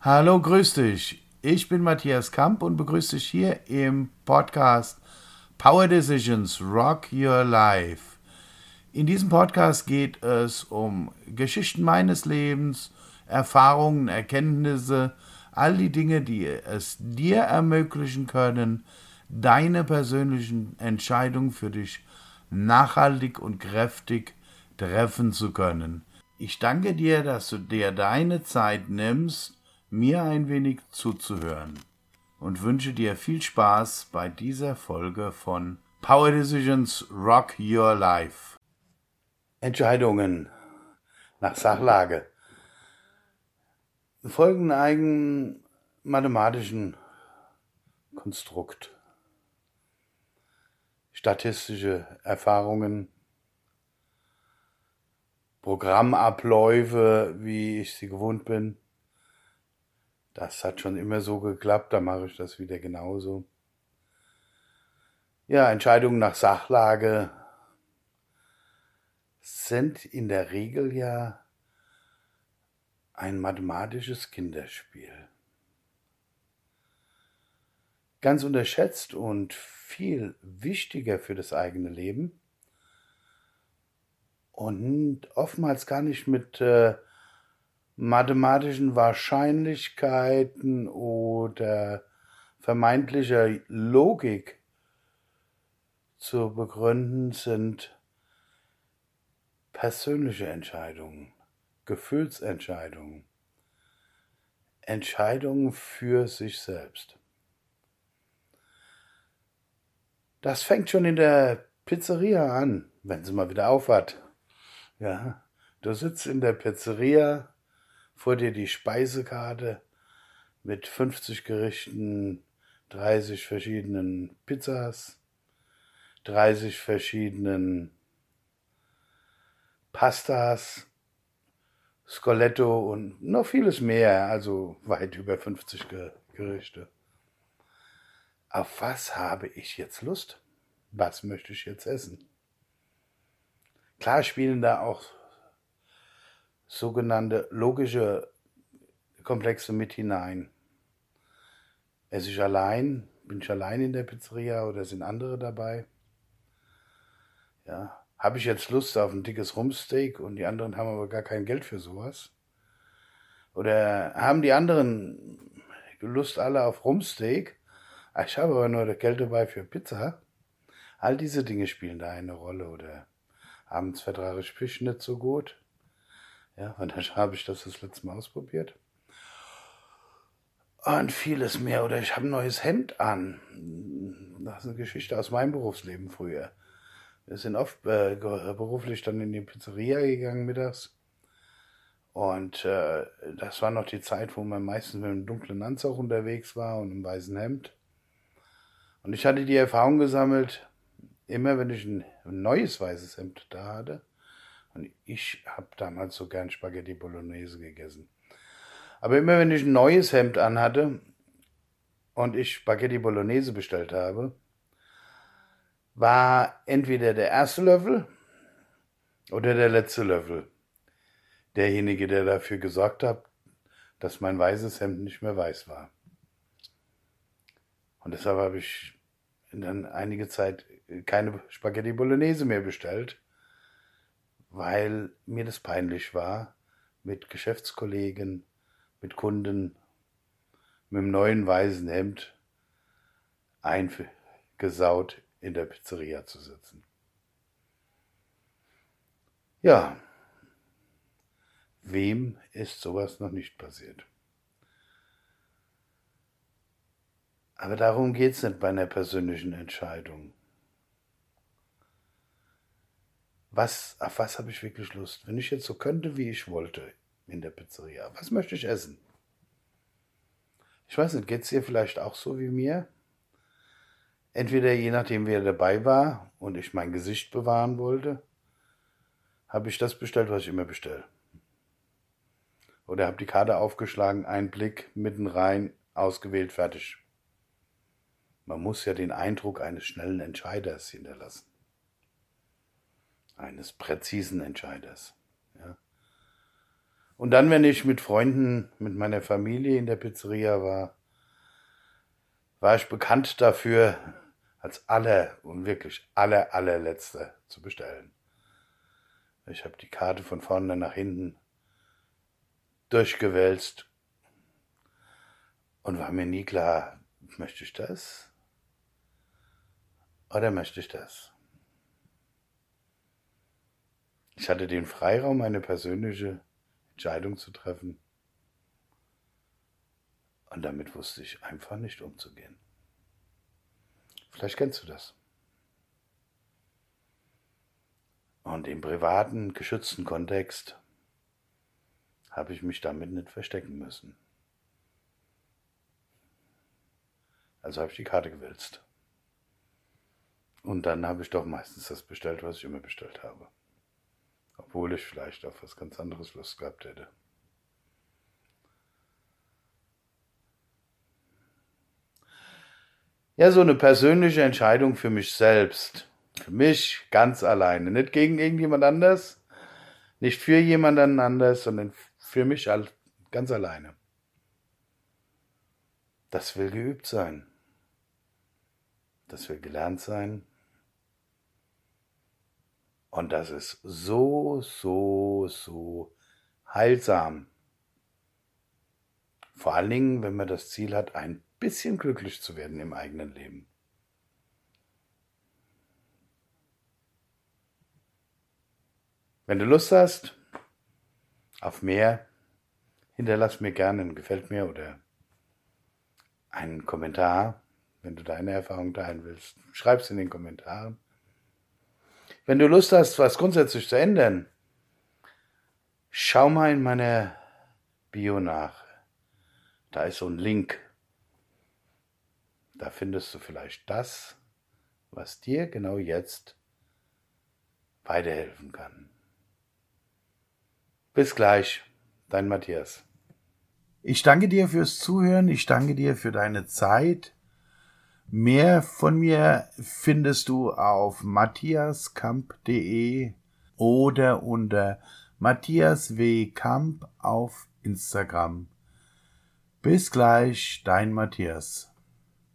Hallo, grüß dich. Ich bin Matthias Kamp und begrüße dich hier im Podcast Power Decisions Rock Your Life. In diesem Podcast geht es um Geschichten meines Lebens, Erfahrungen, Erkenntnisse, all die Dinge, die es dir ermöglichen können, deine persönlichen Entscheidungen für dich nachhaltig und kräftig treffen zu können. Ich danke dir, dass du dir deine Zeit nimmst, mir ein wenig zuzuhören und wünsche dir viel Spaß bei dieser Folge von Power Decisions Rock Your Life. Entscheidungen nach Sachlage folgen eigenen mathematischen Konstrukt. Statistische Erfahrungen, Programmabläufe, wie ich sie gewohnt bin. Das hat schon immer so geklappt, da mache ich das wieder genauso. Ja, Entscheidungen nach Sachlage sind in der Regel ja ein mathematisches Kinderspiel. Ganz unterschätzt und viel wichtiger für das eigene Leben und oftmals gar nicht mit äh, mathematischen Wahrscheinlichkeiten oder vermeintlicher Logik zu begründen sind persönliche Entscheidungen. Gefühlsentscheidungen, Entscheidungen für sich selbst. Das fängt schon in der Pizzeria an, wenn sie mal wieder aufhat. Ja, du sitzt in der Pizzeria, vor dir die Speisekarte mit 50 Gerichten, 30 verschiedenen Pizzas, 30 verschiedenen Pastas, Scoletto und noch vieles mehr, also weit über 50 Gerichte. Auf was habe ich jetzt Lust? Was möchte ich jetzt essen? Klar spielen da auch sogenannte logische Komplexe mit hinein. Esse ich allein? Bin ich allein in der Pizzeria oder sind andere dabei? Ja, habe ich jetzt Lust auf ein dickes Rumsteak und die anderen haben aber gar kein Geld für sowas? Oder haben die anderen Lust alle auf Rumsteak? Ah, ich habe aber nur das Geld dabei für Pizza. All diese Dinge spielen da eine Rolle. Oder abends vertrage ich Fisch nicht so gut. Ja, und dann habe ich das das letzte Mal ausprobiert. Und vieles mehr. Oder ich habe ein neues Hemd an. Das ist eine Geschichte aus meinem Berufsleben früher. Wir sind oft äh, beruflich dann in die Pizzeria gegangen mittags. Und äh, das war noch die Zeit, wo man meistens mit einem dunklen Anzug unterwegs war und einem weißen Hemd. Und ich hatte die Erfahrung gesammelt, immer wenn ich ein, neues weißes Hemd da hatte, und ich habe damals so gern Spaghetti Bolognese gegessen. Aber immer wenn ich ein neues Hemd anhatte und ich Spaghetti Bolognese bestellt habe, war entweder der erste Löffel oder der letzte Löffel derjenige, der dafür gesorgt hat, dass mein weißes Hemd nicht mehr weiß war. Und deshalb habe ich dann einige Zeit keine Spaghetti Bolognese mehr bestellt, weil mir das peinlich war, mit Geschäftskollegen, mit Kunden, mit dem neuen weißen Hemd eingesaut in der Pizzeria zu sitzen. Ja, wem ist sowas noch nicht passiert? Aber darum geht es nicht bei einer persönlichen Entscheidung. Was, auf was habe ich wirklich Lust? Wenn ich jetzt so könnte, wie ich wollte in der Pizzeria, was möchte ich essen? Ich weiß nicht, geht es dir vielleicht auch so wie mir? Entweder je nachdem, wer dabei war und ich mein Gesicht bewahren wollte, habe ich das bestellt, was ich immer bestelle. Oder habe die Karte aufgeschlagen, ein Blick, mitten rein, ausgewählt, fertig. Man muss ja den Eindruck eines schnellen Entscheiders hinterlassen. eines präzisen Entscheiders. Ja. Und dann, wenn ich mit Freunden, mit meiner Familie in der Pizzeria war, war ich bekannt dafür, als aller und wirklich aller, allerletzter zu bestellen. Ich habe die Karte von vorne nach hinten durchgewälzt und war mir nie klar, möchte ich das oder möchte ich das? Ich hatte den Freiraum, eine persönliche Entscheidung zu treffen. Und damit wusste ich einfach nicht umzugehen. Vielleicht kennst du das. Und im privaten, geschützten Kontext habe ich mich damit nicht verstecken müssen. Also habe ich die Karte gewälzt. Und dann habe ich doch meistens das bestellt, was ich immer bestellt habe obwohl ich vielleicht auf was ganz anderes Lust gehabt hätte. Ja, so eine persönliche Entscheidung für mich selbst. Für mich ganz alleine. Nicht gegen irgendjemand anders, nicht für jemanden anders, sondern für mich ganz alleine. Das will geübt sein. Das will gelernt sein. Und das ist so, so, so heilsam. Vor allen Dingen, wenn man das Ziel hat, ein bisschen glücklich zu werden im eigenen Leben. Wenn du Lust hast auf mehr, hinterlass mir gerne ein Gefällt mir oder einen Kommentar, wenn du deine Erfahrung teilen willst. Schreib es in den Kommentaren. Wenn du Lust hast, was grundsätzlich zu ändern, schau mal in meiner Bio nach. Da ist so ein Link. Da findest du vielleicht das, was dir genau jetzt weiterhelfen kann. Bis gleich, dein Matthias. Ich danke dir fürs Zuhören, ich danke dir für deine Zeit. Mehr von mir findest du auf matthiaskamp.de oder unter Matthias W. Kamp auf Instagram. Bis gleich, dein Matthias.